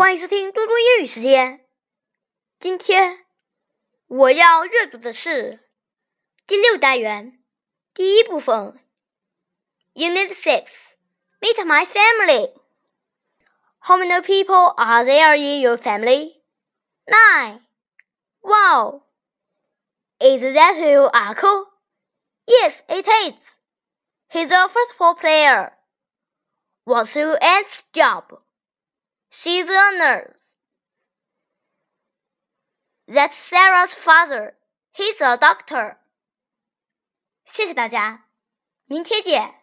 欢迎收听嘟嘟英语时间。今天我要阅读的是第六单元第一部分，Unit Six。Meet my family. How many people are there in your family? Nine. Wow. Is that your uncle? Yes, it is. He's a football player. What's your aunt's job? She's a nurse. That's Sarah's father. He's a doctor. 谢谢大家，明天见。